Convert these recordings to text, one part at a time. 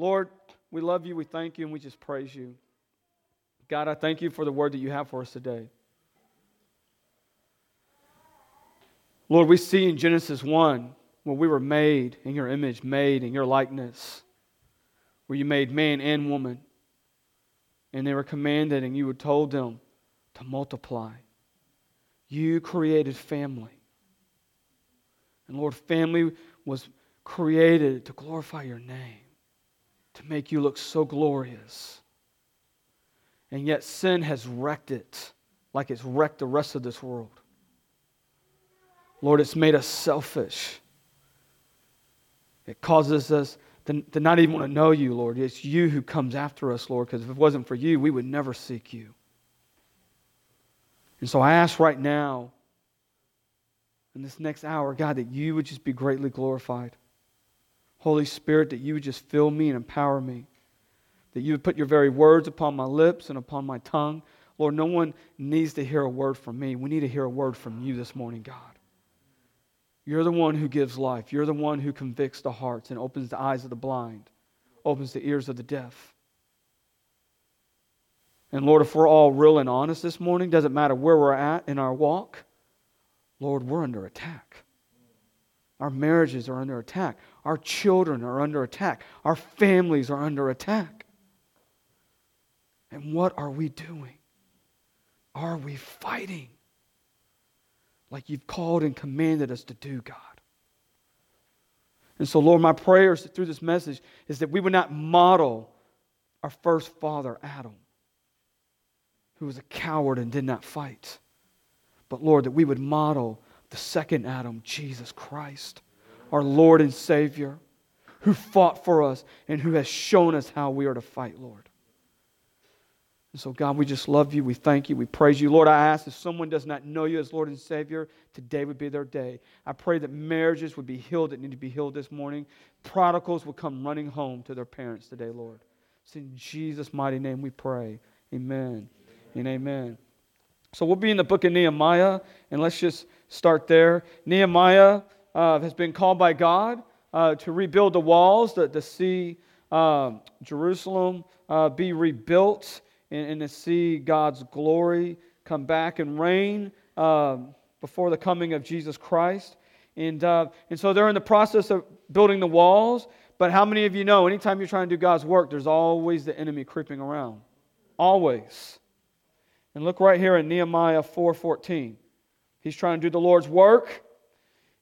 Lord, we love you, we thank you, and we just praise you. God, I thank you for the word that you have for us today. Lord, we see in Genesis 1 when we were made in your image, made in your likeness, where you made man and woman, and they were commanded, and you had told them to multiply. You created family. And Lord, family was created to glorify your name, to make you look so glorious. And yet sin has wrecked it like it's wrecked the rest of this world. Lord, it's made us selfish. It causes us to, to not even want to know you, Lord. It's you who comes after us, Lord, because if it wasn't for you, we would never seek you. And so I ask right now, in this next hour, God, that you would just be greatly glorified. Holy Spirit, that you would just fill me and empower me. That you would put your very words upon my lips and upon my tongue. Lord, no one needs to hear a word from me. We need to hear a word from you this morning, God. You're the one who gives life. You're the one who convicts the hearts and opens the eyes of the blind, opens the ears of the deaf. And Lord, if we're all real and honest this morning, doesn't matter where we're at in our walk, Lord, we're under attack. Our marriages are under attack. Our children are under attack. Our families are under attack. And what are we doing? Are we fighting like you've called and commanded us to do, God? And so, Lord, my prayers through this message is that we would not model our first father, Adam, who was a coward and did not fight. But, Lord, that we would model the second Adam, Jesus Christ, our Lord and Savior, who fought for us and who has shown us how we are to fight, Lord. And so, God, we just love you. We thank you. We praise you. Lord, I ask if someone does not know you as Lord and Savior, today would be their day. I pray that marriages would be healed that need to be healed this morning. Prodigals would come running home to their parents today, Lord. It's in Jesus' mighty name we pray. Amen and amen. So we'll be in the book of Nehemiah, and let's just start there. Nehemiah uh, has been called by God uh, to rebuild the walls, to, to see Jerusalem uh, be rebuilt and, and, to see God's glory come back and reign um, before the coming of Jesus Christ. And, uh, and so they're in the process of building the walls. But how many of you know anytime you're trying to do God's work, there's always the enemy creeping around? Always. And look right here in Nehemiah 4:14. He's trying to do the Lord's work.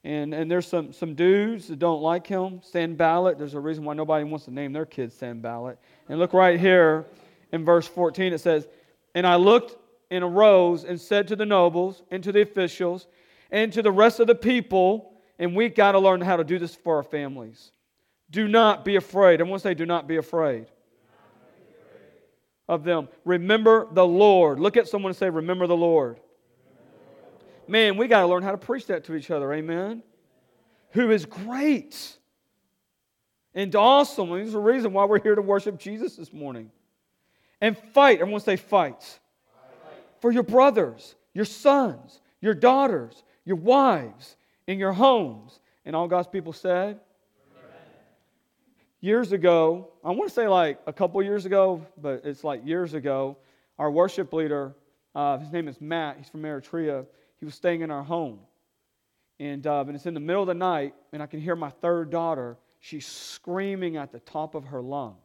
And, and there's some, some dudes that don't like him. Sanballat. There's a reason why nobody wants to name their kids Sanballat. And look right here in verse 14. It says, And I looked and arose and said to the nobles and to the officials and to the rest of the people, and we got to learn how to do this for our families. Do not be afraid. I want to say, Do not be afraid of them. Remember the Lord. Look at someone and say, Remember the Lord. Man, we got to learn how to preach that to each other. Amen. Who is great and awesome. And there's a reason why we're here to worship Jesus this morning. And fight. Everyone say, fight. For your brothers, your sons, your daughters, your wives, in your homes. And all God's people said, years ago, I want to say like a couple years ago, but it's like years ago, our worship leader, uh, his name is Matt, he's from Eritrea, he was staying in our home. And, uh, and it's in the middle of the night, and I can hear my third daughter, she's screaming at the top of her lungs.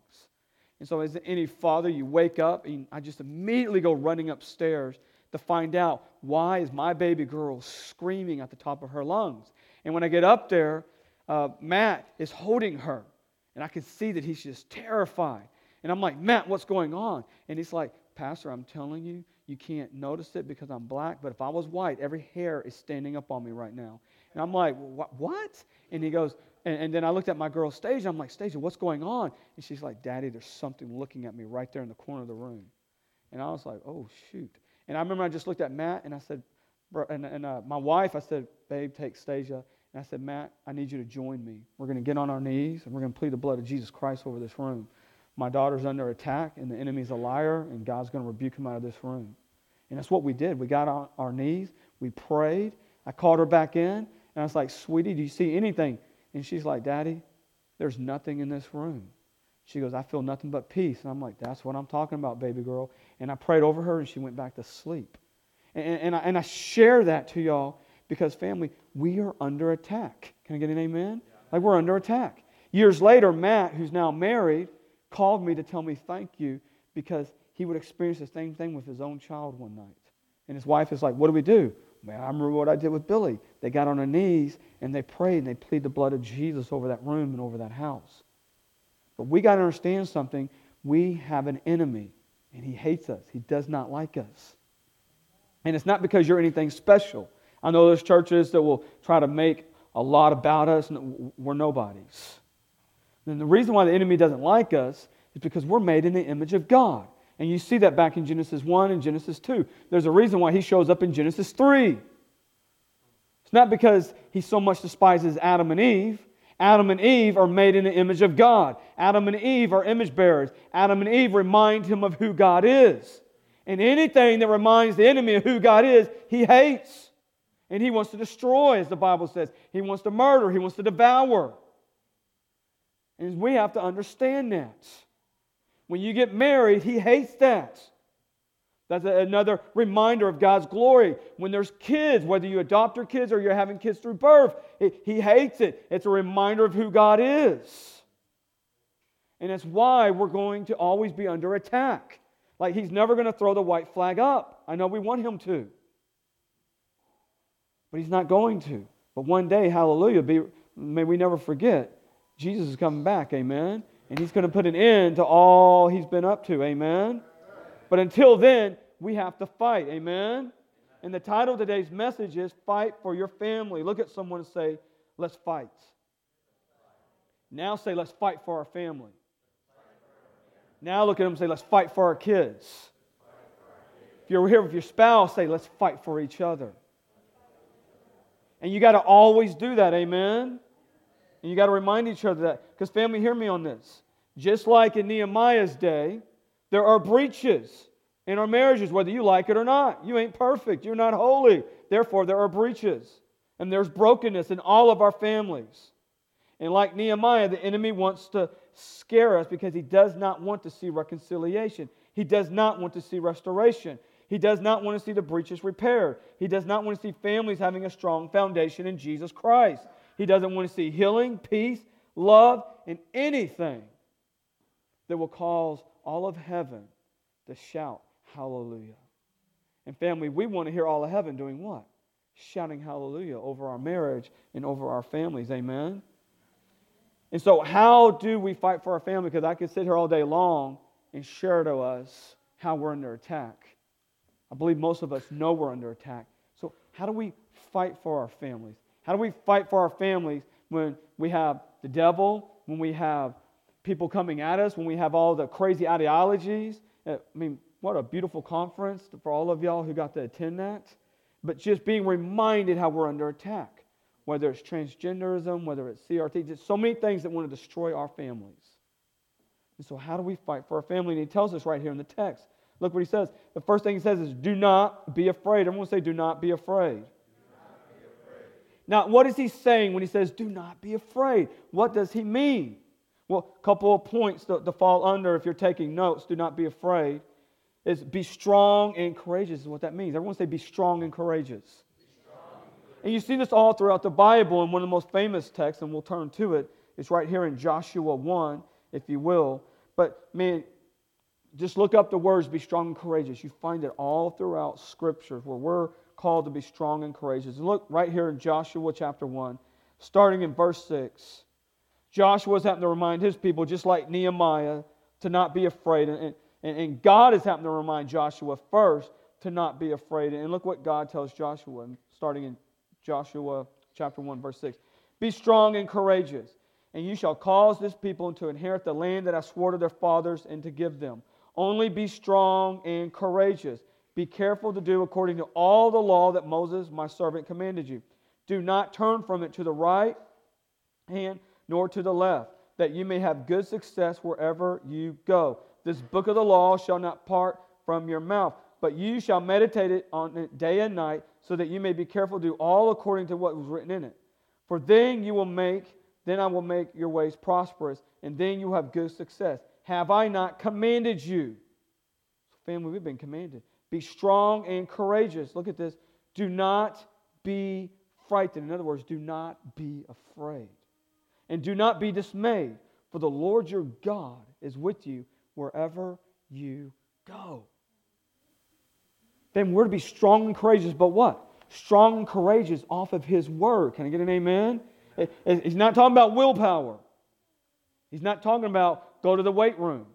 And so, as any father, you wake up, and I just immediately go running upstairs to find out why is my baby girl screaming at the top of her lungs. And when I get up there, uh, Matt is holding her. And I can see that he's just terrified. And I'm like, Matt, what's going on? And he's like, Pastor, I'm telling you, you can't notice it because I'm black, but if I was white, every hair is standing up on me right now. And I'm like, what? And he goes, and, and then I looked at my girl, Stasia. I'm like, Stasia, what's going on? And she's like, Daddy, there's something looking at me right there in the corner of the room. And I was like, oh, shoot. And I remember I just looked at Matt and I said, and, and uh, my wife, I said, babe, take Stasia. And I said, Matt, I need you to join me. We're going to get on our knees and we're going to plead the blood of Jesus Christ over this room. My daughter's under attack and the enemy's a liar and God's going to rebuke him out of this room. And that's what we did. We got on our knees, we prayed. I called her back in and I was like, Sweetie, do you see anything? And she's like, Daddy, there's nothing in this room. She goes, I feel nothing but peace. And I'm like, That's what I'm talking about, baby girl. And I prayed over her and she went back to sleep. And, and, I, and I share that to y'all because, family, we are under attack. Can I get an amen? Like we're under attack. Years later, Matt, who's now married, called me to tell me thank you because he would experience the same thing with his own child one night. And his wife is like, What do we do? Man, I remember what I did with Billy. They got on their knees and they prayed and they plead the blood of Jesus over that room and over that house. But we got to understand something. We have an enemy and he hates us, he does not like us. And it's not because you're anything special. I know there's churches that will try to make a lot about us and we're nobodies. And the reason why the enemy doesn't like us is because we're made in the image of God. And you see that back in Genesis 1 and Genesis 2. There's a reason why he shows up in Genesis 3. It's not because he so much despises Adam and Eve. Adam and Eve are made in the image of God. Adam and Eve are image bearers. Adam and Eve remind him of who God is. And anything that reminds the enemy of who God is, he hates. And he wants to destroy, as the Bible says. He wants to murder, he wants to devour. And we have to understand that. When you get married, he hates that. That's another reminder of God's glory. When there's kids, whether you adopt your kids or you're having kids through birth, he hates it. It's a reminder of who God is. And it's why we're going to always be under attack. Like he's never going to throw the white flag up. I know we want him to. But he's not going to. But one day, hallelujah, be, may we never forget, Jesus is coming back, amen? And he's going to put an end to all he's been up to. Amen. But until then, we have to fight. Amen. And the title of today's message is Fight for Your Family. Look at someone and say, Let's fight. Now say, Let's fight for our family. Now look at them and say, Let's fight for our kids. If you're here with your spouse, say, Let's fight for each other. And you got to always do that. Amen. And you got to remind each other that. Because, family, hear me on this. Just like in Nehemiah's day, there are breaches in our marriages, whether you like it or not. You ain't perfect. You're not holy. Therefore, there are breaches. And there's brokenness in all of our families. And like Nehemiah, the enemy wants to scare us because he does not want to see reconciliation. He does not want to see restoration. He does not want to see the breaches repaired. He does not want to see families having a strong foundation in Jesus Christ. He doesn't want to see healing, peace, love, and anything that will cause all of heaven to shout hallelujah. And family, we want to hear all of heaven doing what? Shouting hallelujah over our marriage and over our families. Amen. And so, how do we fight for our family? Because I could sit here all day long and share to us how we're under attack. I believe most of us know we're under attack. So, how do we fight for our families? How do we fight for our families when we have the devil, when we have people coming at us, when we have all the crazy ideologies? Uh, I mean, what a beautiful conference for all of y'all who got to attend that. But just being reminded how we're under attack, whether it's transgenderism, whether it's CRT, just so many things that want to destroy our families. And so, how do we fight for our family? And he tells us right here in the text. Look what he says. The first thing he says is, Do not be afraid. Everyone say, Do not be afraid. Now, what is he saying when he says, do not be afraid? What does he mean? Well, a couple of points to, to fall under if you're taking notes. Do not be afraid. Is be strong and courageous, is what that means. Everyone say, be strong and courageous. Strong. And you see this all throughout the Bible, and one of the most famous texts, and we'll turn to it. is right here in Joshua 1, if you will. But man, just look up the words, be strong and courageous. You find it all throughout Scripture where we're called to be strong and courageous. And look right here in Joshua chapter 1, starting in verse 6. Joshua is having to remind his people, just like Nehemiah, to not be afraid. And, and, and God is having to remind Joshua first to not be afraid. And look what God tells Joshua, starting in Joshua chapter 1, verse 6. Be strong and courageous, and you shall cause this people to inherit the land that I swore to their fathers and to give them. Only be strong and courageous. Be careful to do according to all the law that Moses, my servant, commanded you. Do not turn from it to the right hand nor to the left, that you may have good success wherever you go. This book of the law shall not part from your mouth, but you shall meditate it on it day and night, so that you may be careful to do all according to what was written in it. For then you will make then I will make your ways prosperous, and then you will have good success. Have I not commanded you? Family, we've been commanded. Be strong and courageous. Look at this. Do not be frightened. In other words, do not be afraid. And do not be dismayed, for the Lord your God is with you wherever you go. Then we're to be strong and courageous, but what? Strong and courageous off of His word. Can I get an amen? He's not talking about willpower. He's not talking about go to the weight room.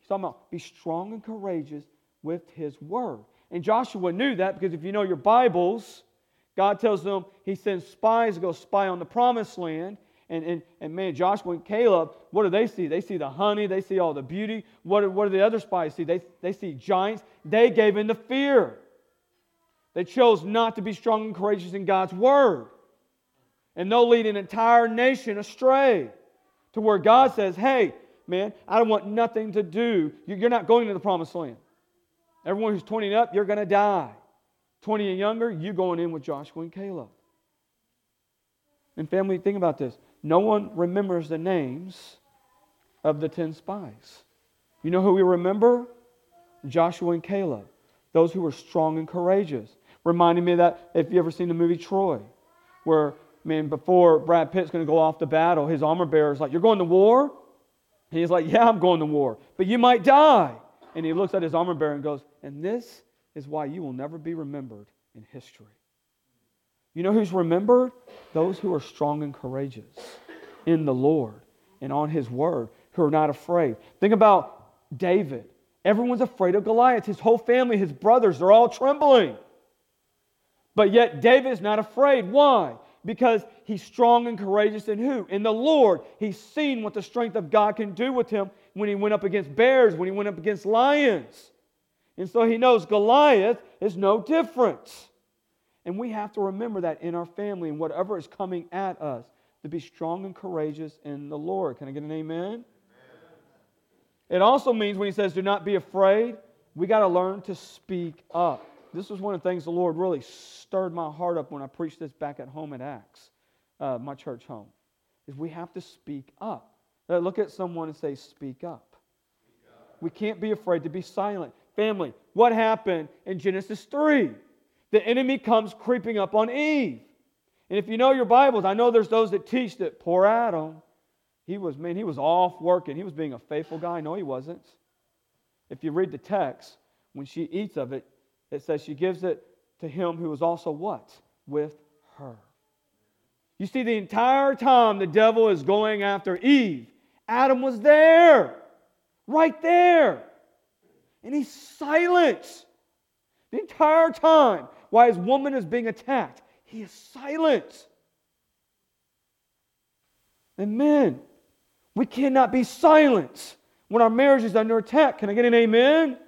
He's talking about be strong and courageous with His word. And Joshua knew that because if you know your Bibles, God tells them He sends spies to go spy on the promised land. And, and, and man, Joshua and Caleb, what do they see? They see the honey, they see all the beauty. What what do the other spies see? They, they see giants. They gave in to fear. They chose not to be strong and courageous in God's word. And they'll lead an entire nation astray to where God says, hey, man, I don't want nothing to do. You're not going to the promised land. Everyone who's 20 and up, you're going to die. 20 and younger, you going in with Joshua and Caleb. And family, think about this. No one remembers the names of the 10 spies. You know who we remember? Joshua and Caleb, those who were strong and courageous. Reminding me of that if you ever seen the movie Troy, where, man, before Brad Pitt's going to go off to battle, his armor bearer is like, You're going to war? And he's like, Yeah, I'm going to war, but you might die. And he looks at his armor bearer and goes, And this is why you will never be remembered in history. You know who's remembered? Those who are strong and courageous in the Lord and on His word, who are not afraid. Think about David. Everyone's afraid of Goliath. His whole family, his brothers, they're all trembling. But yet David's not afraid. Why? Because he's strong and courageous in who? In the Lord. He's seen what the strength of God can do with him when he went up against bears, when he went up against lions. And so he knows Goliath is no different. And we have to remember that in our family and whatever is coming at us, to be strong and courageous in the Lord. Can I get an amen? amen. It also means when he says, do not be afraid, we got to learn to speak up. This was one of the things the Lord really stirred my heart up when I preached this back at home at Acts, uh, my church home, is we have to speak up. Uh, look at someone and say, speak up. We can't be afraid to be silent. Family, what happened in Genesis 3? the enemy comes creeping up on Eve. And if you know your Bibles, I know there's those that teach that poor Adam, he was, man, he was off working. He was being a faithful guy. No, he wasn't. If you read the text, when she eats of it, it says she gives it to him who was also what? With her. You see, the entire time the devil is going after Eve, Adam was there, right there. And he's silent the entire time while his woman is being attacked. He is silent. And men, we cannot be silent when our marriage is under attack. Can I get an amen? amen?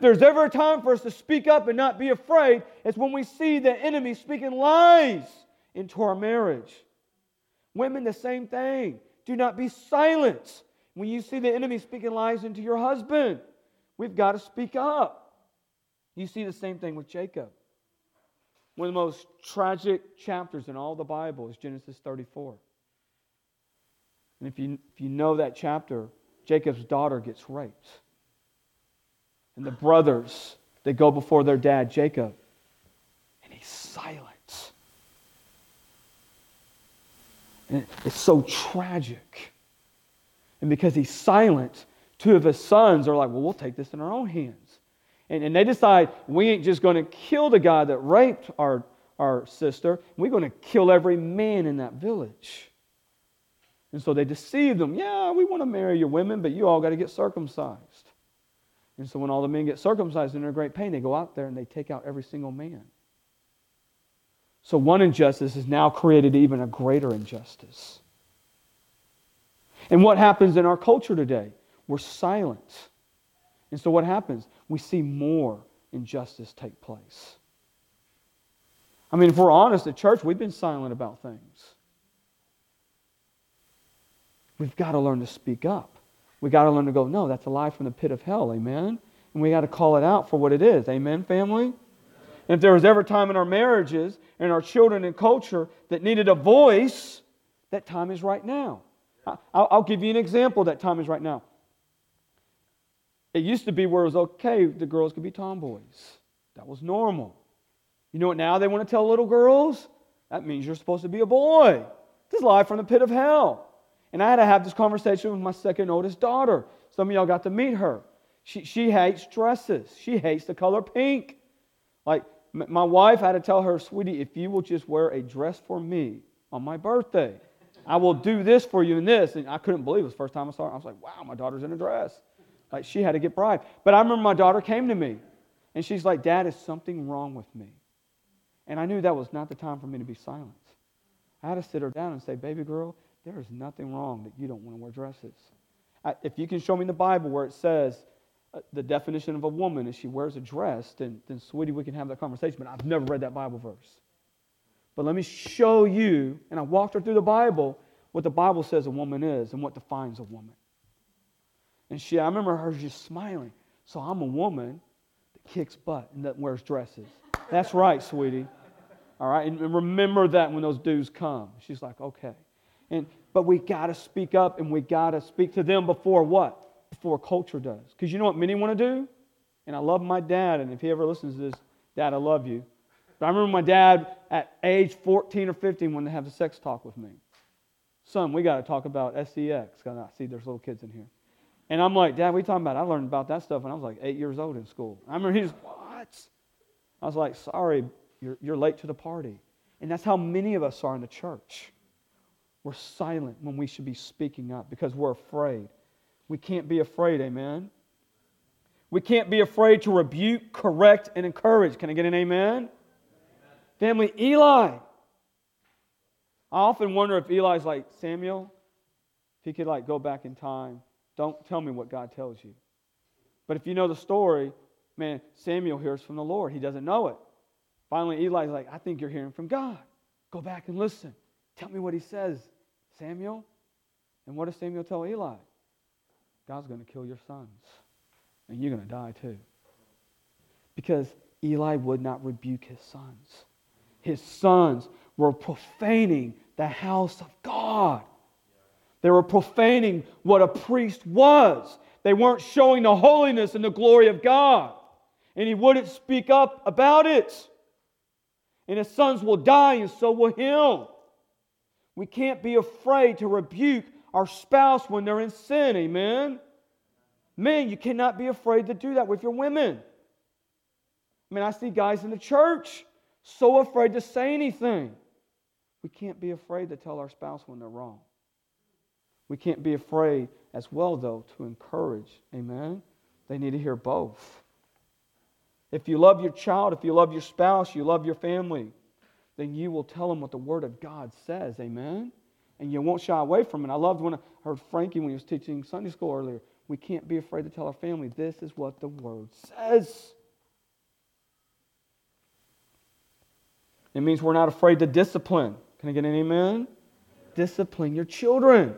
There's ever a time for us to speak up and not be afraid. It's when we see the enemy speaking lies into our marriage. Women, the same thing. Do not be silent when you see the enemy speaking lies into your husband. We've got to speak up. You see the same thing with Jacob. One of the most tragic chapters in all the Bible is Genesis 34. And if you, if you know that chapter, Jacob's daughter gets raped. And the brothers, they go before their dad, Jacob, and he's silent. And it's so tragic. And because he's silent, two of his sons are like, well, we'll take this in our own hands. And, and they decide we ain't just going to kill the guy that raped our, our sister, we're going to kill every man in that village. And so they deceive them. Yeah, we want to marry your women, but you all got to get circumcised. And so when all the men get circumcised and they're in great pain, they go out there and they take out every single man. So one injustice has now created even a greater injustice. And what happens in our culture today? We're silent. And so what happens? We see more injustice take place. I mean, if we're honest at church, we've been silent about things. We've got to learn to speak up. We've got to learn to go, no, that's a lie from the pit of hell, amen? And we got to call it out for what it is, amen, family? If there was ever time in our marriages and our children and culture that needed a voice, That time is right now. I'll, I'll give you an example that time is right now. It used to be where it was okay, the girls could be tomboys. That was normal. You know what now they want to tell little girls? That means you're supposed to be a boy. This is live from the pit of hell. And I had to have this conversation with my second oldest daughter. Some of y'all got to meet her. She, she hates dresses, she hates the color pink. Like, my wife had to tell her, sweetie, if you will just wear a dress for me on my birthday, I will do this for you and this. And I couldn't believe it. it was the first time I saw her. I was like, wow, my daughter's in a dress. Like, she had to get bribed. But I remember my daughter came to me and she's like, Dad, is something wrong with me? And I knew that was not the time for me to be silent. I had to sit her down and say, Baby girl, there is nothing wrong that you don't want to wear dresses. I, if you can show me in the Bible where it says Uh, the definition of a woman is she wears a dress, then, then, sweetie, we can have that conversation. But I've never read that Bible verse. But let me show you, and I walked her through the Bible, what the Bible says a woman is and what defines a woman. And she, I remember her just smiling. So I'm a woman that kicks butt and that wears dresses. That's right, sweetie. All right, and remember that when those dudes come. She's like, okay. And but we got to speak up and we got to speak to them before what? Before culture does. Because you know what many want to do? And I love my dad, and if he ever listens to this, Dad, I love you. But I remember my dad at age 14 or 15 when they have the sex talk with me. Son, we got to talk about sex. I see there's little kids in here. And I'm like, Dad, you talking about? I learned about that stuff when I was like eight years old in school. I remember he's, what? I was like, sorry, you're, you're late to the party. And that's how many of us are in the church. We're silent when we should be speaking up because we're afraid. We can't be afraid, amen? We can't be afraid to rebuke, correct, and encourage. Can I get an amen? amen? Family, Eli. I often wonder if Eli's like Samuel, if he could like go back in time. Don't tell me what God tells you. But if you know the story, man, Samuel hears from the Lord. He doesn't know it. Finally, Eli's like, I think you're hearing from God. Go back and listen. Tell me what he says, Samuel. And what does Samuel tell Eli? God's going to kill your sons, and you're going to die too. Because Eli would not rebuke his sons. His sons were profaning the house of God. They were profaning what a priest was. They weren't showing the holiness and the glory of God. And he wouldn't speak up about it and his sons will die, and so will him. We can't be afraid to rebuke our spouse when they're in sin. Amen. Men, you cannot be afraid to do that with your women. I mean, I see guys in the church so afraid to say anything. We can't be afraid to tell our spouse when they're wrong. We can't be afraid as well, though, to encourage. Amen. They need to hear both. If you love your child, if you love your spouse, you love your family, then you will tell them what the Word of God says. Amen? And you won't shy away from it. I loved when I heard Frankie when he was teaching Sunday school earlier. We can't be afraid to tell our family this is what the Word says. It means we're not afraid to discipline. Can I get an amen? Discipline your children.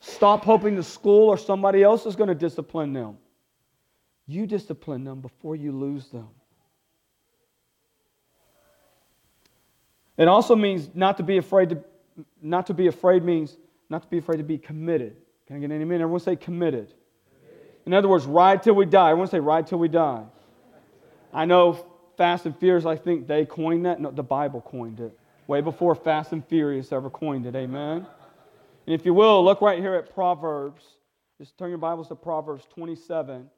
Stop hoping the school or somebody else is going to discipline them. You discipline them before you lose them. It also means not to be afraid to not to be afraid means not to be afraid to be committed. Can I get an amen? Everyone say committed. In other words, ride till we die. Everyone say ride till we die. I know Fast and Furious, I think they coined that. No, the Bible coined it. Way before Fast and Furious ever coined it. Amen. And if you will, look right here at Proverbs. Just turn your Bibles to Proverbs 27.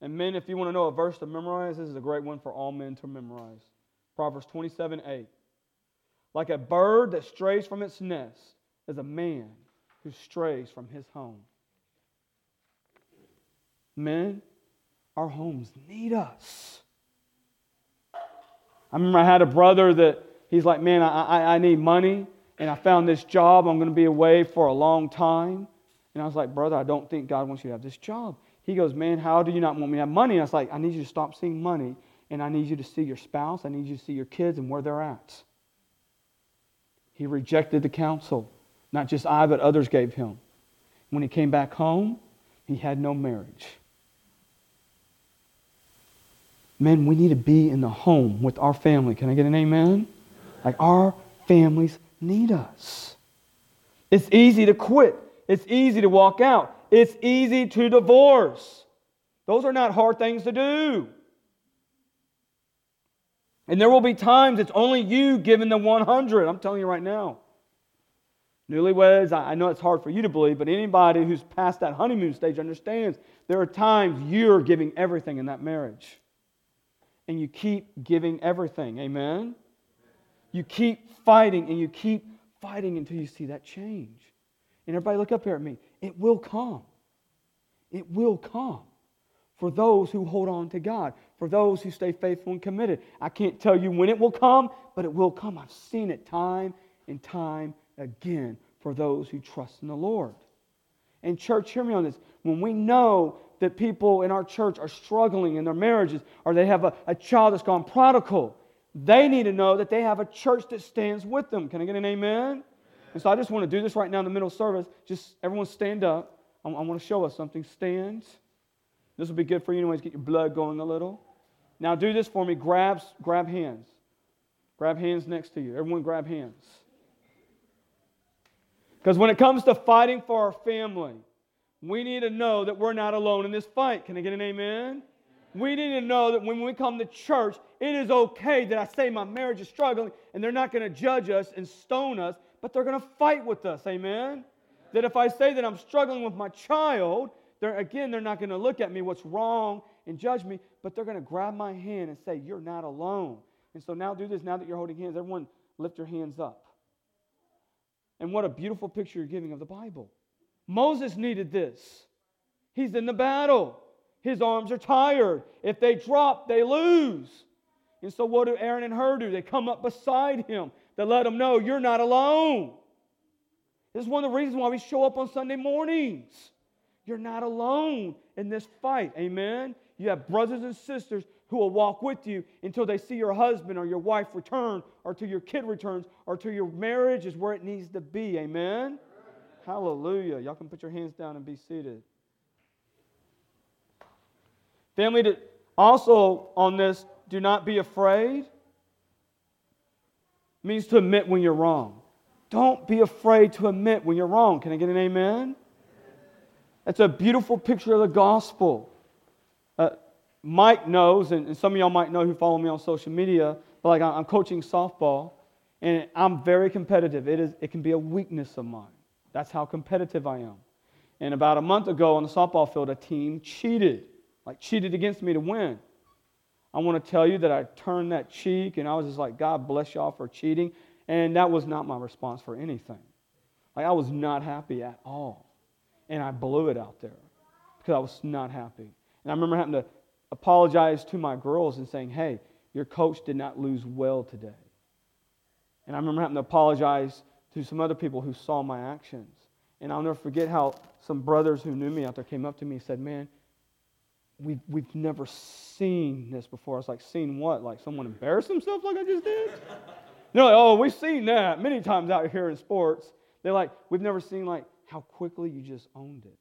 And men, if you want to know a verse to memorize, this is a great one for all men to memorize. Proverbs 27 8. Like a bird that strays from its nest is a man who strays from his home. Men, our homes need us. I remember I had a brother that he's like, Man, I, I, I need money, and I found this job. I'm going to be away for a long time. And I was like, Brother, I don't think God wants you to have this job. He goes, Man, how do you not want me to have money? And I was like, I need you to stop seeing money, and I need you to see your spouse, I need you to see your kids and where they're at. He rejected the counsel. Not just I, but others gave him. When he came back home, he had no marriage. Men, we need to be in the home with our family. Can I get an amen? Like our families need us. It's easy to quit. It's easy to walk out. It's easy to divorce. Those are not hard things to do. And there will be times it's only you giving the 100. I'm telling you right now. Newlyweds, I know it's hard for you to believe, but anybody who's past that honeymoon stage understands there are times you're giving everything in that marriage. And you keep giving everything. Amen? You keep fighting and you keep fighting until you see that change. And everybody look up here at me. It will come. It will come for those who hold on to God, for those who stay faithful and committed. I can't tell you when it will come, but it will come. I've seen it time and time again for those who trust in the Lord. And, church, hear me on this. When we know that people in our church are struggling in their marriages or they have a, a child that's gone prodigal, they need to know that they have a church that stands with them. Can I get an amen? And so I just want to do this right now in the middle of service. Just everyone stand up. I, I want to show us something. Stand. This will be good for you anyways, get your blood going a little. Now do this for me. Grab, grab hands. Grab hands next to you. Everyone grab hands. Because when it comes to fighting for our family, we need to know that we're not alone in this fight. Can I get an amen? We need to know that when we come to church, it is okay that I say my marriage is struggling and they're not going to judge us and stone us, but they're going to fight with us. Amen? That if I say that I'm struggling with my child, they're, again, they're not going to look at me, what's wrong, and judge me, but they're going to grab my hand and say, You're not alone. And so now do this. Now that you're holding hands, everyone lift your hands up. And what a beautiful picture you're giving of the Bible. Moses needed this. He's in the battle. His arms are tired. If they drop, they lose. And so, what do Aaron and Hur do? They come up beside him. They let him know you're not alone. This is one of the reasons why we show up on Sunday mornings. You're not alone in this fight. Amen. You have brothers and sisters who will walk with you until they see your husband or your wife return, or till your kid returns, or till your marriage is where it needs to be. Amen? Hallelujah. Y'all can put your hands down and be seated. Family, also on this, do not be afraid means to admit when you're wrong. Don't be afraid to admit when you're wrong. Can I get an amen? That's a beautiful picture of the gospel. Mike knows, and, and some of y'all might know who follow me on social media, but like I'm coaching softball, and I'm very competitive. It, is, it can be a weakness of mine. That's how competitive I am. And about a month ago on the softball field, a team cheated, like cheated against me to win. I want to tell you that I turned that cheek and I was just like, God bless y'all for cheating. And that was not my response for anything. Like, I was not happy at all. And I blew it out there because I was not happy. And I remember having to apologize to my girls and saying, hey, your coach did not lose well today. And I remember having to apologize to some other people who saw my actions. And I'll never forget how some brothers who knew me out there came up to me and said, Man, we've, we've never seen this before. I was like, Seen what? Like someone embarrass themselves like I just did? They're like, Oh, we've seen that many times out here in sports. They're like, We've never seen like how quickly you just owned it.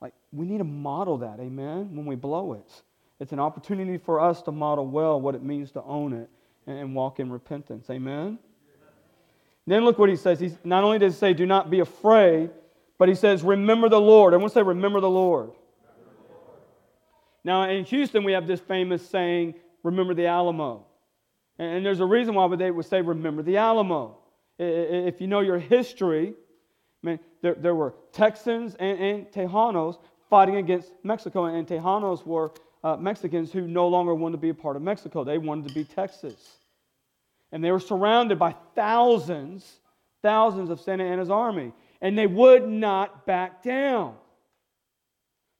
Like, we need to model that, amen, when we blow it. It's an opportunity for us to model well what it means to own it and walk in repentance, amen? Then look what he says. He's, not only does he say, do not be afraid, but he says, remember the Lord. Everyone say, remember the Lord. Now, in Houston, we have this famous saying, remember the Alamo. And there's a reason why they would say, remember the Alamo. If you know your history, I there, there were Texans and, and Tejanos fighting against Mexico, and Tejanos were uh, Mexicans who no longer wanted to be a part of Mexico. They wanted to be Texas. And they were surrounded by thousands, thousands of Santa Anna's army, and they would not back down.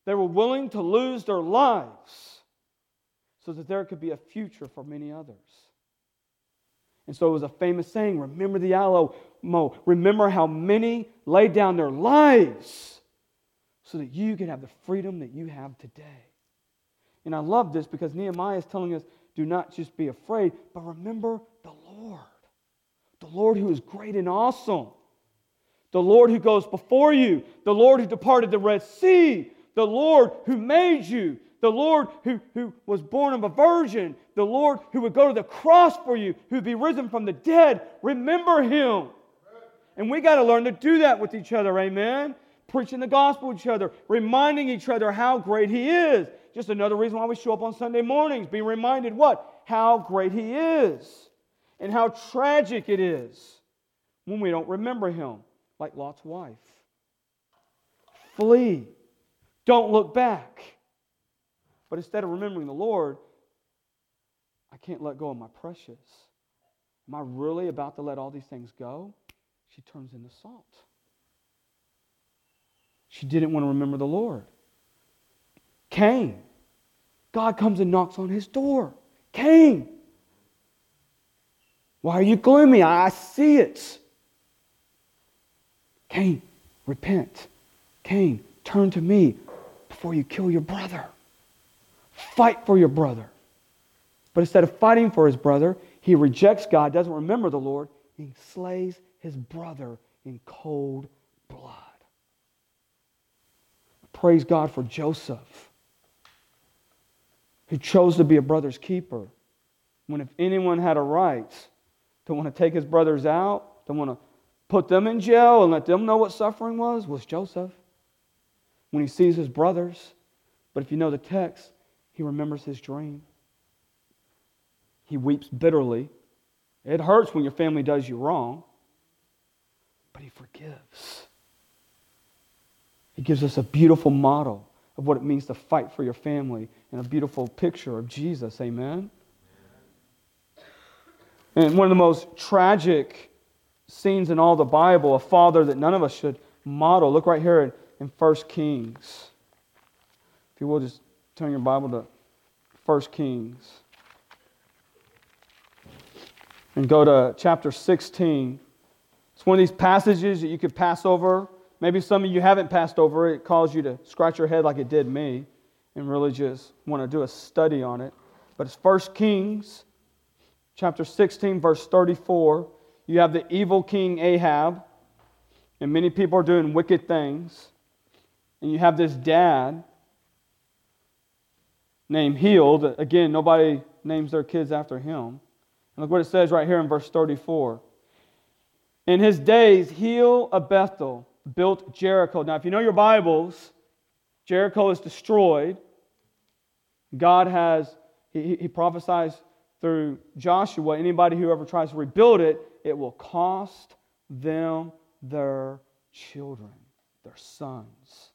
They were willing to lose their lives so that there could be a future for many others. And so it was a famous saying remember the Alamo, remember how many laid down their lives so that you can have the freedom that you have today. And I love this because Nehemiah is telling us do not just be afraid, but remember the Lord. The Lord who is great and awesome. The Lord who goes before you. The Lord who departed the Red Sea. The Lord who made you. the Lord who, who was born of a virgin, the Lord who would go to the cross for you, who'd be risen from the dead. Remember him. And we got to learn to do that with each other, amen? Preaching the gospel to each other, reminding each other how great he is. Just another reason why we show up on Sunday mornings, being reminded what? How great he is. And how tragic it is when we don't remember him, like Lot's wife. Flee. Don't look back. But instead of remembering the Lord, I can't let go of my precious. Am I really about to let all these things go? She turns into salt. She didn't want to remember the Lord. Cain. God comes and knocks on his door. Cain. Why are you gloomy? I see it. Cain, repent. Cain, turn to me before you kill your brother. Fight for your brother. But instead of fighting for his brother, he rejects God, doesn't remember the Lord, and slays his brother in cold blood. Praise God for Joseph, who chose to be a brother's keeper. When if anyone had a right to want to take his brothers out, to want to put them in jail and let them know what suffering was, was Joseph. When he sees his brothers, but if you know the text, he remembers his dream. He weeps bitterly. It hurts when your family does you wrong, but he forgives. He gives us a beautiful model of what it means to fight for your family and a beautiful picture of Jesus. Amen? And one of the most tragic scenes in all the Bible, a father that none of us should model. Look right here in, in 1 Kings. If you will, just turn your Bible to 1 Kings. And go to chapter 16. It's one of these passages that you could pass over. Maybe some of you haven't passed over it. It calls you to scratch your head like it did me and really just want to do a study on it. But it's 1 Kings chapter 16, verse 34. You have the evil king Ahab, and many people are doing wicked things. And you have this dad named Hiel. Again, nobody names their kids after him. And look what it says right here in verse 34. In his days, Hiel of Bethel built Jericho. Now, if you know your Bibles, Jericho is destroyed. God has, he, he prophesies through Joshua anybody who ever tries to rebuild it, it will cost them their children, their sons.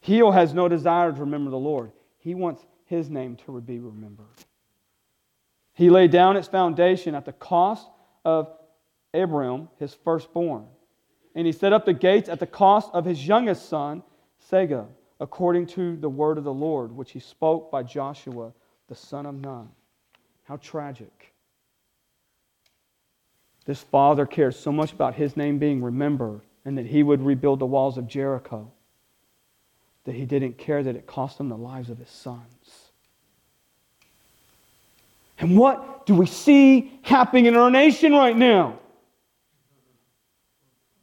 Hiel has no desire to remember the Lord. He wants his name to be remembered. He laid down its foundation at the cost of Abiram, his firstborn. And he set up the gates at the cost of his youngest son, Segub, according to the word of the Lord, which he spoke by Joshua, the son of Nun. How tragic. This father cared so much about his name being remembered and that he would rebuild the walls of Jericho that he didn't care that it cost him the lives of his sons. And what do we see happening in our nation right now?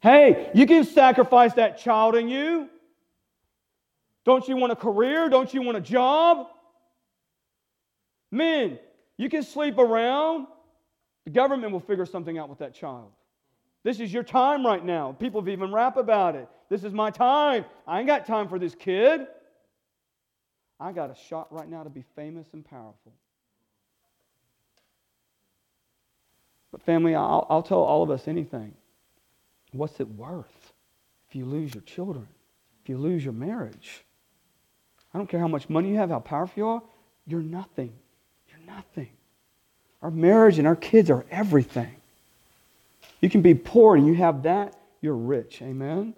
Hey, you can sacrifice that child in you. Don't you want a career? Don't you want a job? Men, you can sleep around. The government will figure something out with that child. This is your time right now. People have even rap about it. This is my time. I ain't got time for this kid. I got a shot right now to be famous and powerful. But, family, I'll, I'll tell all of us anything. What's it worth if you lose your children, if you lose your marriage? I don't care how much money you have, how powerful you are, you're nothing. You're nothing. Our marriage and our kids are everything. You can be poor and you have that, you're rich. Amen?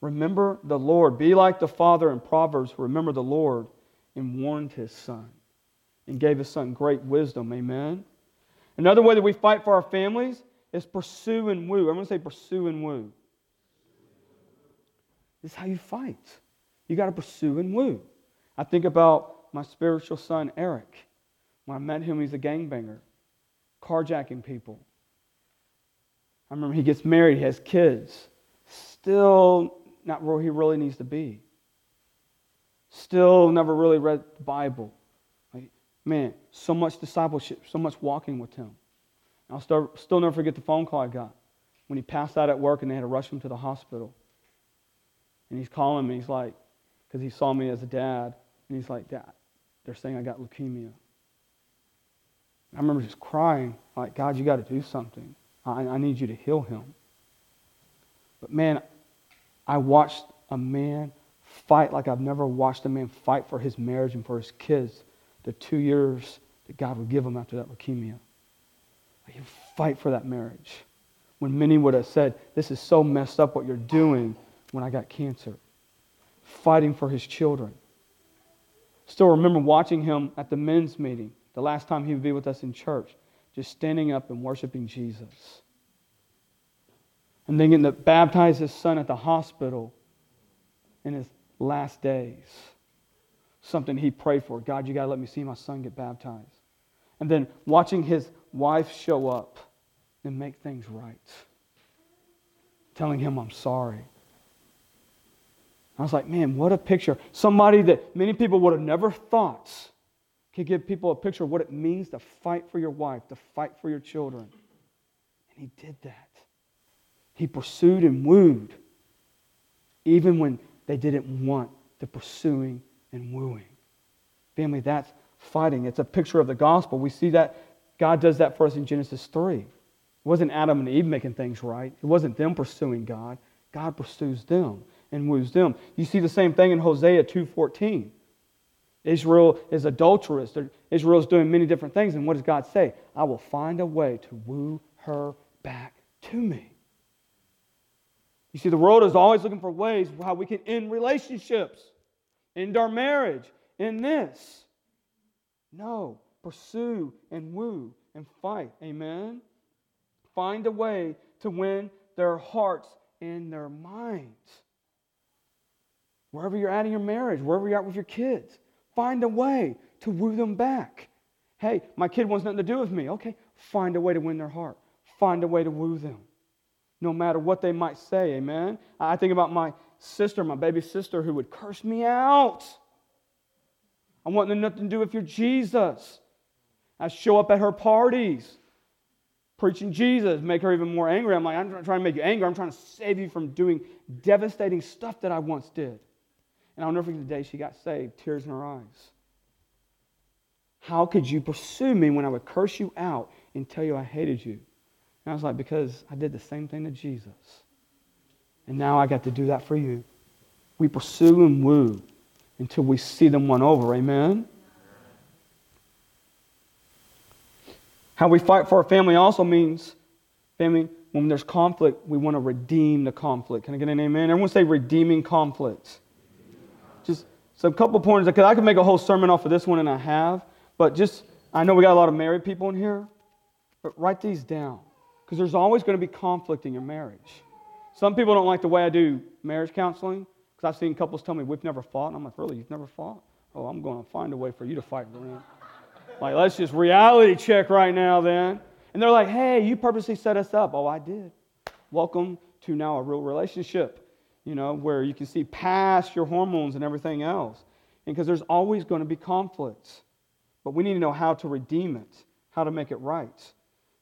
Remember the Lord. Be like the father in Proverbs. Remember the Lord and warned his son and gave his son great wisdom. Amen? Another way that we fight for our families is pursue and woo. Everyone say pursue and woo. This is how you fight. You got to pursue and woo. I think about my spiritual son, Eric. When I met him, he's a gangbanger, carjacking people. I remember he gets married, he has kids. Still not where he really needs to be. Still never really read the Bible. Man, so much discipleship, so much walking with him. I'll still, still never forget the phone call I got when he passed out at work and they had to rush him to the hospital. And he's calling me. He's like, because he saw me as a dad. And he's like, Dad, they're saying I got leukemia. I remember just crying, like, God, you got to do something. I, I need you to heal him. But man, I watched a man fight like I've never watched a man fight for his marriage and for his kids the two years that God would give him after that leukemia. He fight for that marriage. When many would have said, This is so messed up what you're doing when I got cancer. Fighting for his children. Still remember watching him at the men's meeting, the last time he would be with us in church, just standing up and worshiping Jesus. And then getting to baptize his son at the hospital in his last days. Something he prayed for. God, you got to let me see my son get baptized. And then watching his wife show up and make things right. Telling him, I'm sorry. I was like, man, what a picture. Somebody that many people would have never thought could give people a picture of what it means to fight for your wife, to fight for your children. And he did that. He pursued and wooed, even when they didn't want the pursuing and wooing. Family, that's fighting. It's a picture of the gospel. We see that God does that for us in Genesis 3. It wasn't Adam and Eve making things right, it wasn't them pursuing God. God pursues them and woos them. You see the same thing in Hosea 2:14. Israel is adulterous. Israel is doing many different things. And what does God say? I will find a way to woo her back to me. You see, the world is always looking for ways how we can end relationships, end our marriage, in this. No, pursue and woo and fight. Amen? Find a way to win their hearts and their minds. Wherever you're at in your marriage, wherever you're at with your kids, find a way to woo them back. Hey, my kid wants nothing to do with me. Okay, find a way to win their heart. Find a way to woo them no matter what they might say. Amen. I think about my sister, my baby sister, who would curse me out. I want nothing to do with your Jesus. I show up at her parties preaching Jesus, make her even more angry. I'm like, I'm not trying to make you angry. I'm trying to save you from doing devastating stuff that I once did. And I'll never forget the day she got saved, tears in her eyes. How could you pursue me when I would curse you out and tell you I hated you? And I was like, because I did the same thing to Jesus. And now I got to do that for you. We pursue and woo until we see them won over. Amen? How we fight for our family also means, family, when there's conflict, we want to redeem the conflict. Can I get an amen? Everyone say redeeming conflict. Just so a couple points, because I could make a whole sermon off of this one, and I have. But just, I know we got a lot of married people in here, but write these down. Because there's always going to be conflict in your marriage. Some people don't like the way I do marriage counseling because I've seen couples tell me, We've never fought. And I'm like, Really? You've never fought? Oh, I'm going to find a way for you to fight, Brian. like, let's just reality check right now then. And they're like, Hey, you purposely set us up. Oh, I did. Welcome to now a real relationship, you know, where you can see past your hormones and everything else. And because there's always going to be conflicts. But we need to know how to redeem it, how to make it right.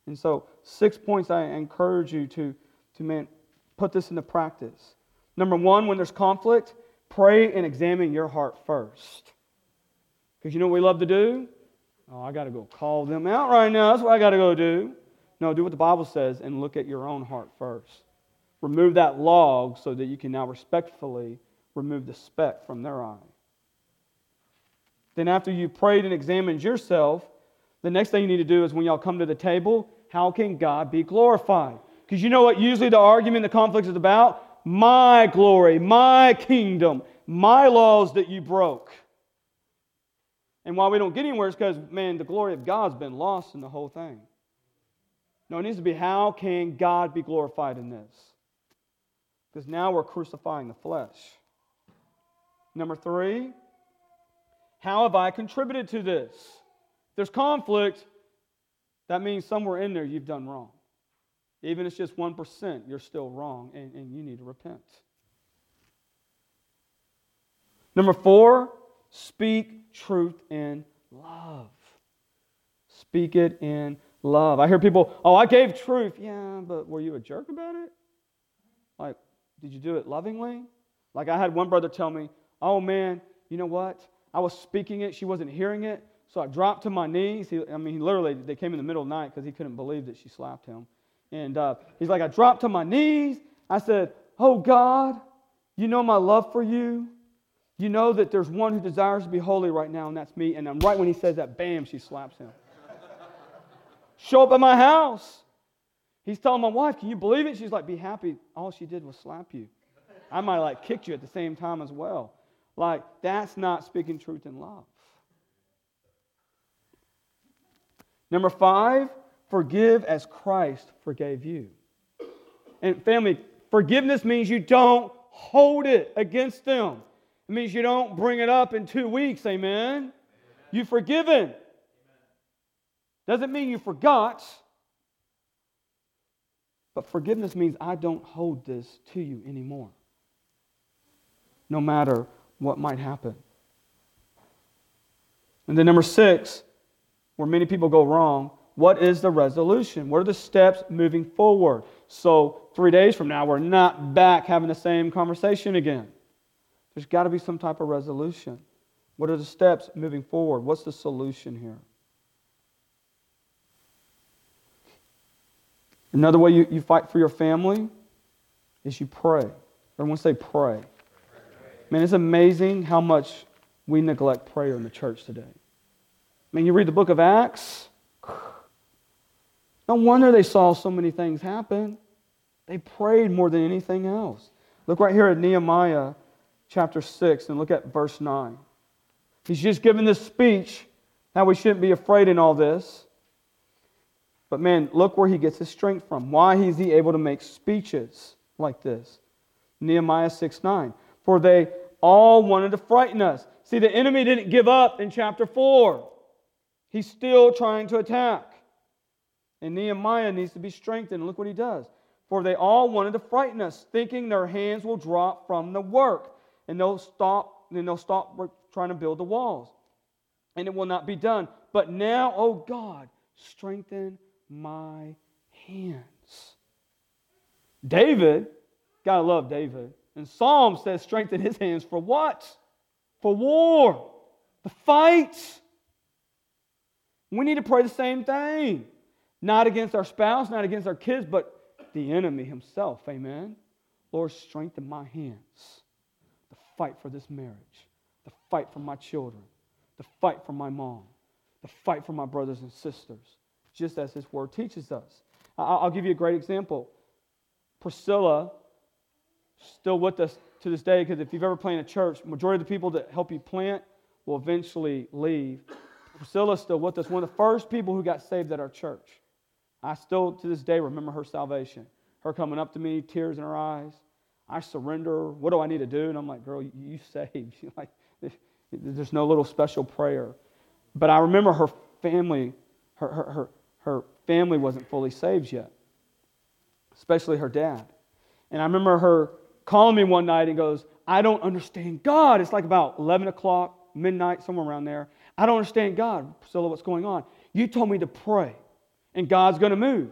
And so, six points I encourage you to, to man, put this into practice. Number one, when there's conflict, pray and examine your heart first. Because you know what we love to do? Oh, I got to go call them out right now. That's what I got to go do. No, do what the Bible says and look at your own heart first. Remove that log so that you can now respectfully remove the speck from their eye. Then, after you've prayed and examined yourself, the next thing you need to do is when y'all come to the table, how can God be glorified? Because you know what usually the argument, the conflict is about? My glory, my kingdom, my laws that you broke. And why we don't get anywhere is because, man, the glory of God's been lost in the whole thing. No, it needs to be how can God be glorified in this? Because now we're crucifying the flesh. Number three, how have I contributed to this? There's conflict. That means somewhere in there you've done wrong. Even if it's just 1%, you're still wrong and, and you need to repent. Number four, Speak truth in love. Speak it in love. I hear people, oh, I gave truth. Yeah, but were you a jerk about it? Like, did you do it lovingly? Like, I had one brother tell me, oh man, you know what? I was speaking it, she wasn't hearing it. So I dropped to my knees. He, I mean, he literally, they came in the middle of the night because he couldn't believe that she slapped him. And uh, he's like, I dropped to my knees. I said, Oh God, you know my love for you. You know that there's one who desires to be holy right now, and that's me. And then right when he says that, bam, she slaps him. Show up at my house. He's telling my wife, Can you believe it? She's like, Be happy. All she did was slap you. I might like kicked you at the same time as well. Like, that's not speaking truth in love. Number five, forgive as Christ forgave you. And family, forgiveness means you don't hold it against them. It means you don't bring it up in two weeks, amen? You've forgiven. Doesn't mean you forgot. But forgiveness means I don't hold this to you anymore, no matter what might happen. And then, number six, where many people go wrong, what is the resolution? What are the steps moving forward? So, three days from now, we're not back having the same conversation again. There's got to be some type of resolution. What are the steps moving forward? What's the solution here? Another way you, you fight for your family is you pray. Everyone say pray. Man, it's amazing how much we neglect prayer in the church today. I mean, you read the book of Acts. No wonder they saw so many things happen. They prayed more than anything else. Look right here at Nehemiah chapter 6 and look at verse 9. He's just given this speech how we shouldn't be afraid in all this. But man, look where he gets his strength from. Why is he able to make speeches like this? Nehemiah 6 9. For they all wanted to frighten us. See, the enemy didn't give up in chapter 4. He's still trying to attack. And Nehemiah needs to be strengthened. Look what he does. For they all wanted to frighten us, thinking their hands will drop from the work, and they'll stop, and they'll stop trying to build the walls. And it will not be done. But now, oh God, strengthen my hands. David, gotta love David. And Psalm says, strengthen his hands for what? For war, the fight. We need to pray the same thing. Not against our spouse, not against our kids, but the enemy himself. Amen. Lord, strengthen my hands to fight for this marriage, to fight for my children, to fight for my mom, to fight for my brothers and sisters, just as his word teaches us. I'll give you a great example. Priscilla, still with us to this day, because if you've ever planted a church, majority of the people that help you plant will eventually leave. Priscilla's still with us, one of the first people who got saved at our church. I still, to this day, remember her salvation. Her coming up to me, tears in her eyes. I surrender. What do I need to do? And I'm like, girl, you saved. like, there's no little special prayer. But I remember her family, her, her, her, her family wasn't fully saved yet, especially her dad. And I remember her calling me one night and goes, I don't understand God. It's like about 11 o'clock, midnight, somewhere around there. I don't understand God. Priscilla, what's going on? You told me to pray, and God's going to move.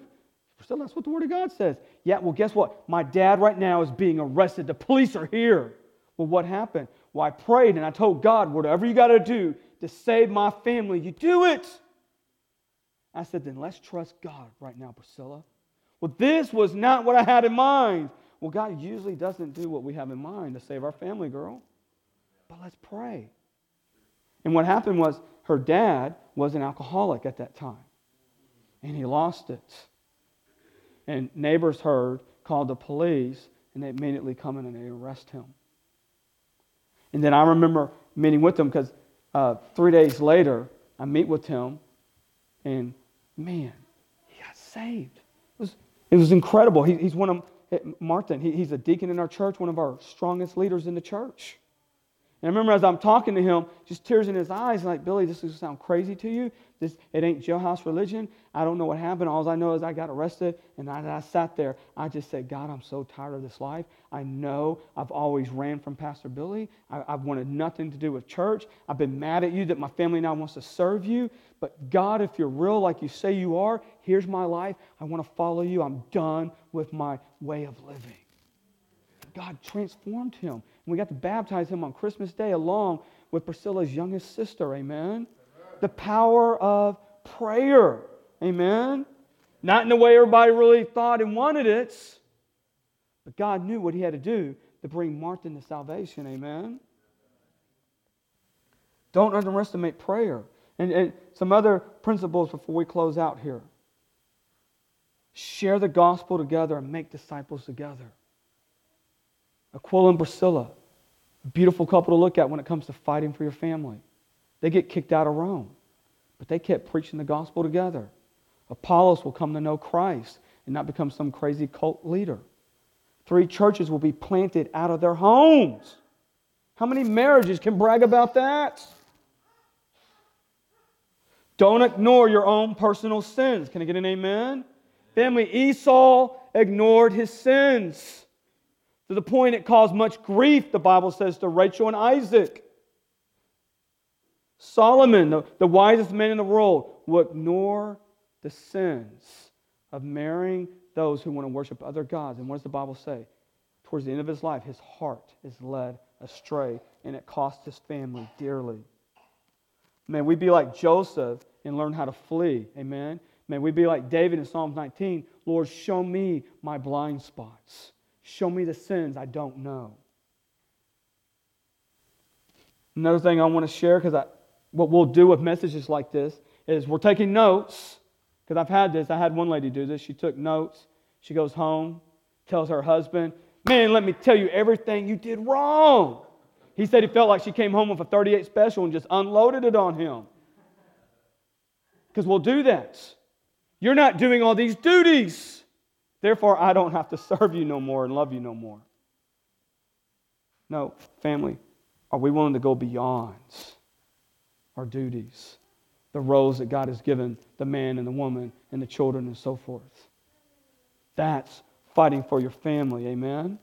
Priscilla, that's what the Word of God says. Yeah, well, guess what? My dad right now is being arrested. The police are here. Well, what happened? Well, I prayed and I told God, whatever you got to do to save my family, you do it. I said, then let's trust God right now, Priscilla. Well, this was not what I had in mind. Well, God usually doesn't do what we have in mind to save our family, girl. But let's pray. And what happened was her dad was an alcoholic at that time, and he lost it. And neighbors heard, called the police, and they immediately come in and they arrest him. And then I remember meeting with him because uh, three days later, I meet with him, and man, he got saved. It was, it was incredible. He, he's one of, Martin, he, he's a deacon in our church, one of our strongest leaders in the church. And I remember as I'm talking to him, just tears in his eyes, like, Billy, this is sound crazy to you. This, it ain't jailhouse religion. I don't know what happened. All I know is I got arrested, and I, I sat there. I just said, God, I'm so tired of this life. I know I've always ran from Pastor Billy. I, I've wanted nothing to do with church. I've been mad at you that my family now wants to serve you. But God, if you're real like you say you are, here's my life. I want to follow you. I'm done with my way of living. God transformed him. And we got to baptize him on Christmas Day along with Priscilla's youngest sister. Amen. The power of prayer. Amen. Not in the way everybody really thought and wanted it, but God knew what he had to do to bring Martha to salvation. Amen. Don't underestimate prayer. And, and some other principles before we close out here. Share the gospel together and make disciples together. Aquila and Priscilla, a beautiful couple to look at when it comes to fighting for your family. They get kicked out of Rome, but they kept preaching the gospel together. Apollos will come to know Christ and not become some crazy cult leader. Three churches will be planted out of their homes. How many marriages can brag about that? Don't ignore your own personal sins. Can I get an amen? Family, Esau ignored his sins to the point it caused much grief, the Bible says, to Rachel and Isaac. Solomon, the, the wisest man in the world, will ignore the sins of marrying those who want to worship other gods. And what does the Bible say? Towards the end of his life, his heart is led astray, and it cost his family dearly. May we be like Joseph and learn how to flee. Amen. May we be like David in Psalm 19. Lord, show me my blind spots. Show me the sins I don't know. Another thing I want to share, because I what we'll do with messages like this is we're taking notes. Because I've had this. I had one lady do this. She took notes. She goes home, tells her husband, Man, let me tell you everything you did wrong. He said he felt like she came home with a 38 special and just unloaded it on him. Because we'll do that. You're not doing all these duties. Therefore, I don't have to serve you no more and love you no more. No, family, are we willing to go beyond our duties, the roles that God has given the man and the woman and the children and so forth? That's fighting for your family, amen?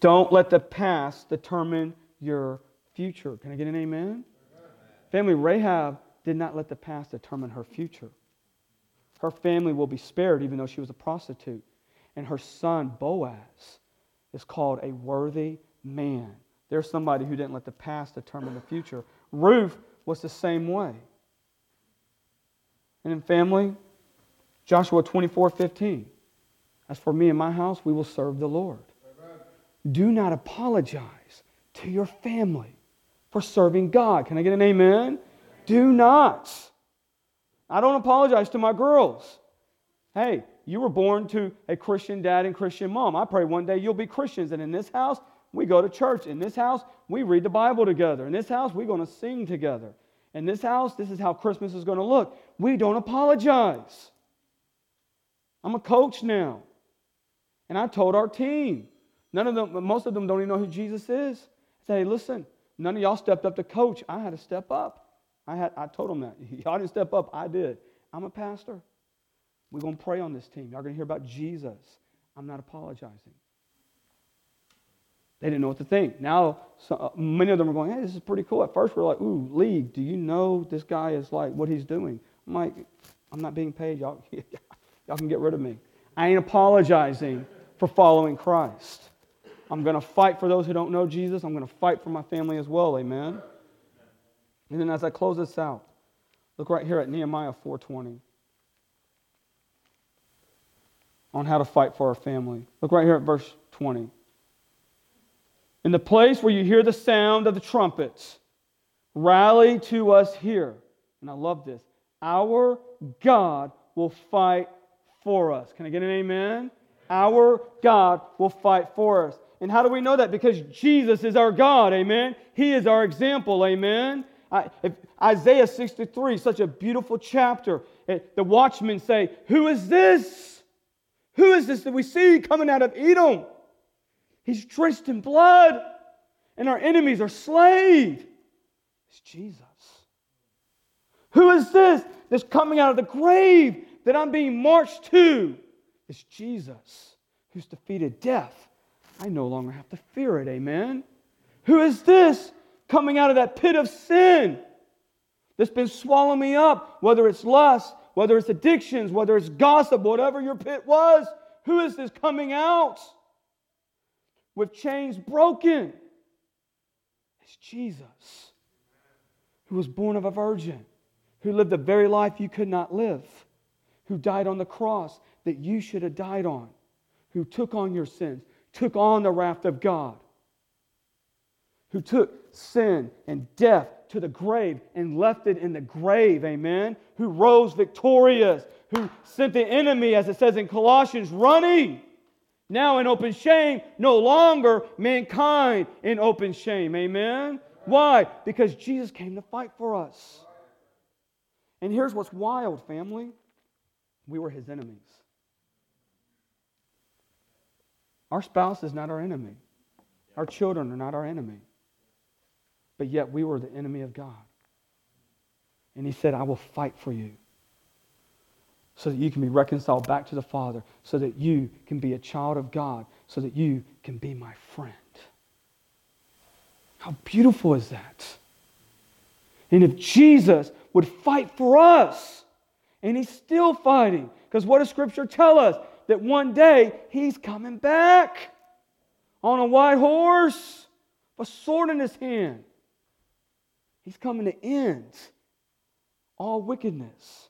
Don't let the past determine your future. Can I get an amen? amen? Family, Rahab did not let the past determine her future. Her family will be spared even though she was a prostitute. And her son, Boaz, is called a worthy man. There's somebody who didn't let the past determine the future. Ruth was the same way. And in family, Joshua 24 15. As for me and my house, we will serve the Lord. Amen. Do not apologize to your family for serving God. Can I get an amen? Do not. I don't apologize to my girls. Hey, you were born to a Christian dad and Christian mom. I pray one day you'll be Christians. And in this house, we go to church. In this house, we read the Bible together. In this house, we're going to sing together. In this house, this is how Christmas is going to look. We don't apologize. I'm a coach now. And I told our team, none of them, most of them don't even know who Jesus is. I said, hey, listen, none of y'all stepped up to coach. I had to step up. I, had, I told them that. Y'all didn't step up. I did. I'm a pastor. We're going to pray on this team. Y'all going to hear about Jesus. I'm not apologizing. They didn't know what to think. Now, so, uh, many of them are going, hey, this is pretty cool. At first, we're like, ooh, league, do you know this guy is like what he's doing? I'm like, I'm not being paid. Y'all, y'all can get rid of me. I ain't apologizing for following Christ. I'm going to fight for those who don't know Jesus. I'm going to fight for my family as well. Amen. And then as I close this out, look right here at Nehemiah 4:20 on how to fight for our family. Look right here at verse 20. In the place where you hear the sound of the trumpets, rally to us here. And I love this. Our God will fight for us. Can I get an amen? Our God will fight for us. And how do we know that? Because Jesus is our God, amen? He is our example, amen? I, Isaiah 63, such a beautiful chapter. Eh, the watchmen say, Who is this? Who is this that we see coming out of Edom? He's drenched in blood. and our enemies are slayed. It's Jesus. Who is this that's coming out of the grave that I'm being marched to? It's Jesus who's defeated death. I no longer have to fear it. Amen. Who is this coming out of that pit of sin that's been swallowing me up, whether it's lust, whether it's addictions, whether it's gossip, whatever your pit was? Who is this coming out with chains broken? It's Jesus, who was born of a virgin, who lived the very life you could not live, who died on the cross that you should have died on, who took on your sins, took on the wrath of God, who took sin and death to the grave and left it in the grave, amen, who rose victorious, who sent the enemy, as it says in Colossians, running. Now in open shame, no longer mankind in open shame. Amen? Why? Because Jesus came to fight for us. And here's what's wild, family we were his enemies. Our spouse is not our enemy, our children are not our enemy. But yet we were the enemy of God. And he said, I will fight for you so that you can be reconciled back to the Father, so that you can be a child of God, so that you can be my friend. How beautiful is that? And if Jesus would fight for us, and he's still fighting, because what does Scripture tell us? That one day he's coming back on a white horse, a sword in his hand. He's coming to end all wickedness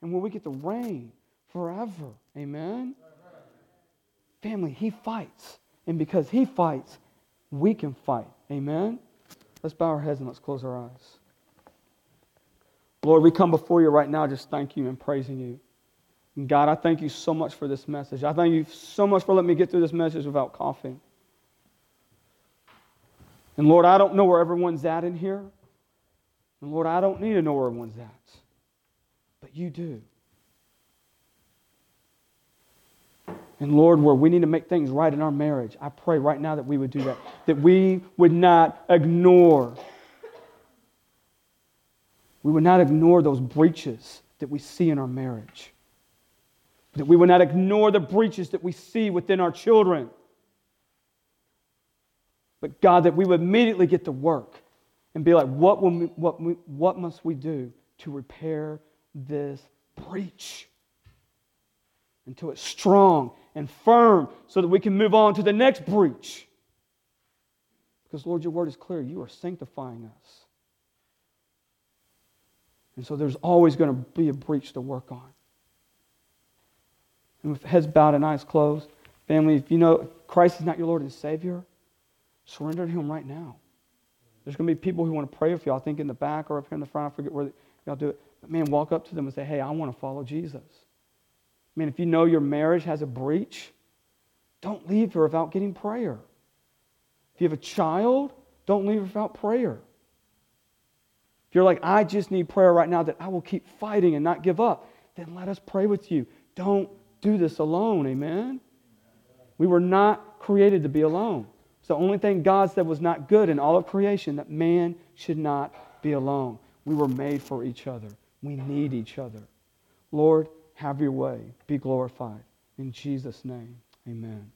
and where we get to reign forever. Amen? Family, he fights. And because he fights, we can fight. Amen? Let's bow our heads and let's close our eyes. Lord, we come before you right now just thank you and praising you. And God, I thank you so much for this message. I thank you so much for letting me get through this message without coughing. And Lord, I don't know where everyone's at in here. And Lord, I don't need to know where one's at but you do. And Lord, where we need to make things right in our marriage, I pray right now that we would do that. That we would not ignore. We would not ignore those breaches that we see in our marriage. That we would not ignore the breaches that we see within our children. But God, that we would immediately get to work and be like, what, will we, what, what must we do to repair this breach until it's strong and firm so that we can move on to the next breach. Because, Lord, your word is clear. You are sanctifying us. And so there's always going to be a breach to work on. And with heads bowed and eyes closed, family, if you know Christ is not your Lord and Savior, surrender to Him right now. There's going to be people who want to pray with you. I think in the back or up here in the front. I forget where y'all do it. But man, walk up to them and say, hey, I want to follow Jesus. Man, if you know your marriage has a breach, don't leave her without getting prayer. If you have a child, don't leave without prayer. If you're like, I just need prayer right now that I will keep fighting and not give up, then let us pray with you. Don't do this alone. Amen? We were not created to be alone. It's the only thing God said was not good in all of creation that man should not be alone. We were made for each other. We need each other. Lord, have your way. Be glorified. In Jesus' name, amen.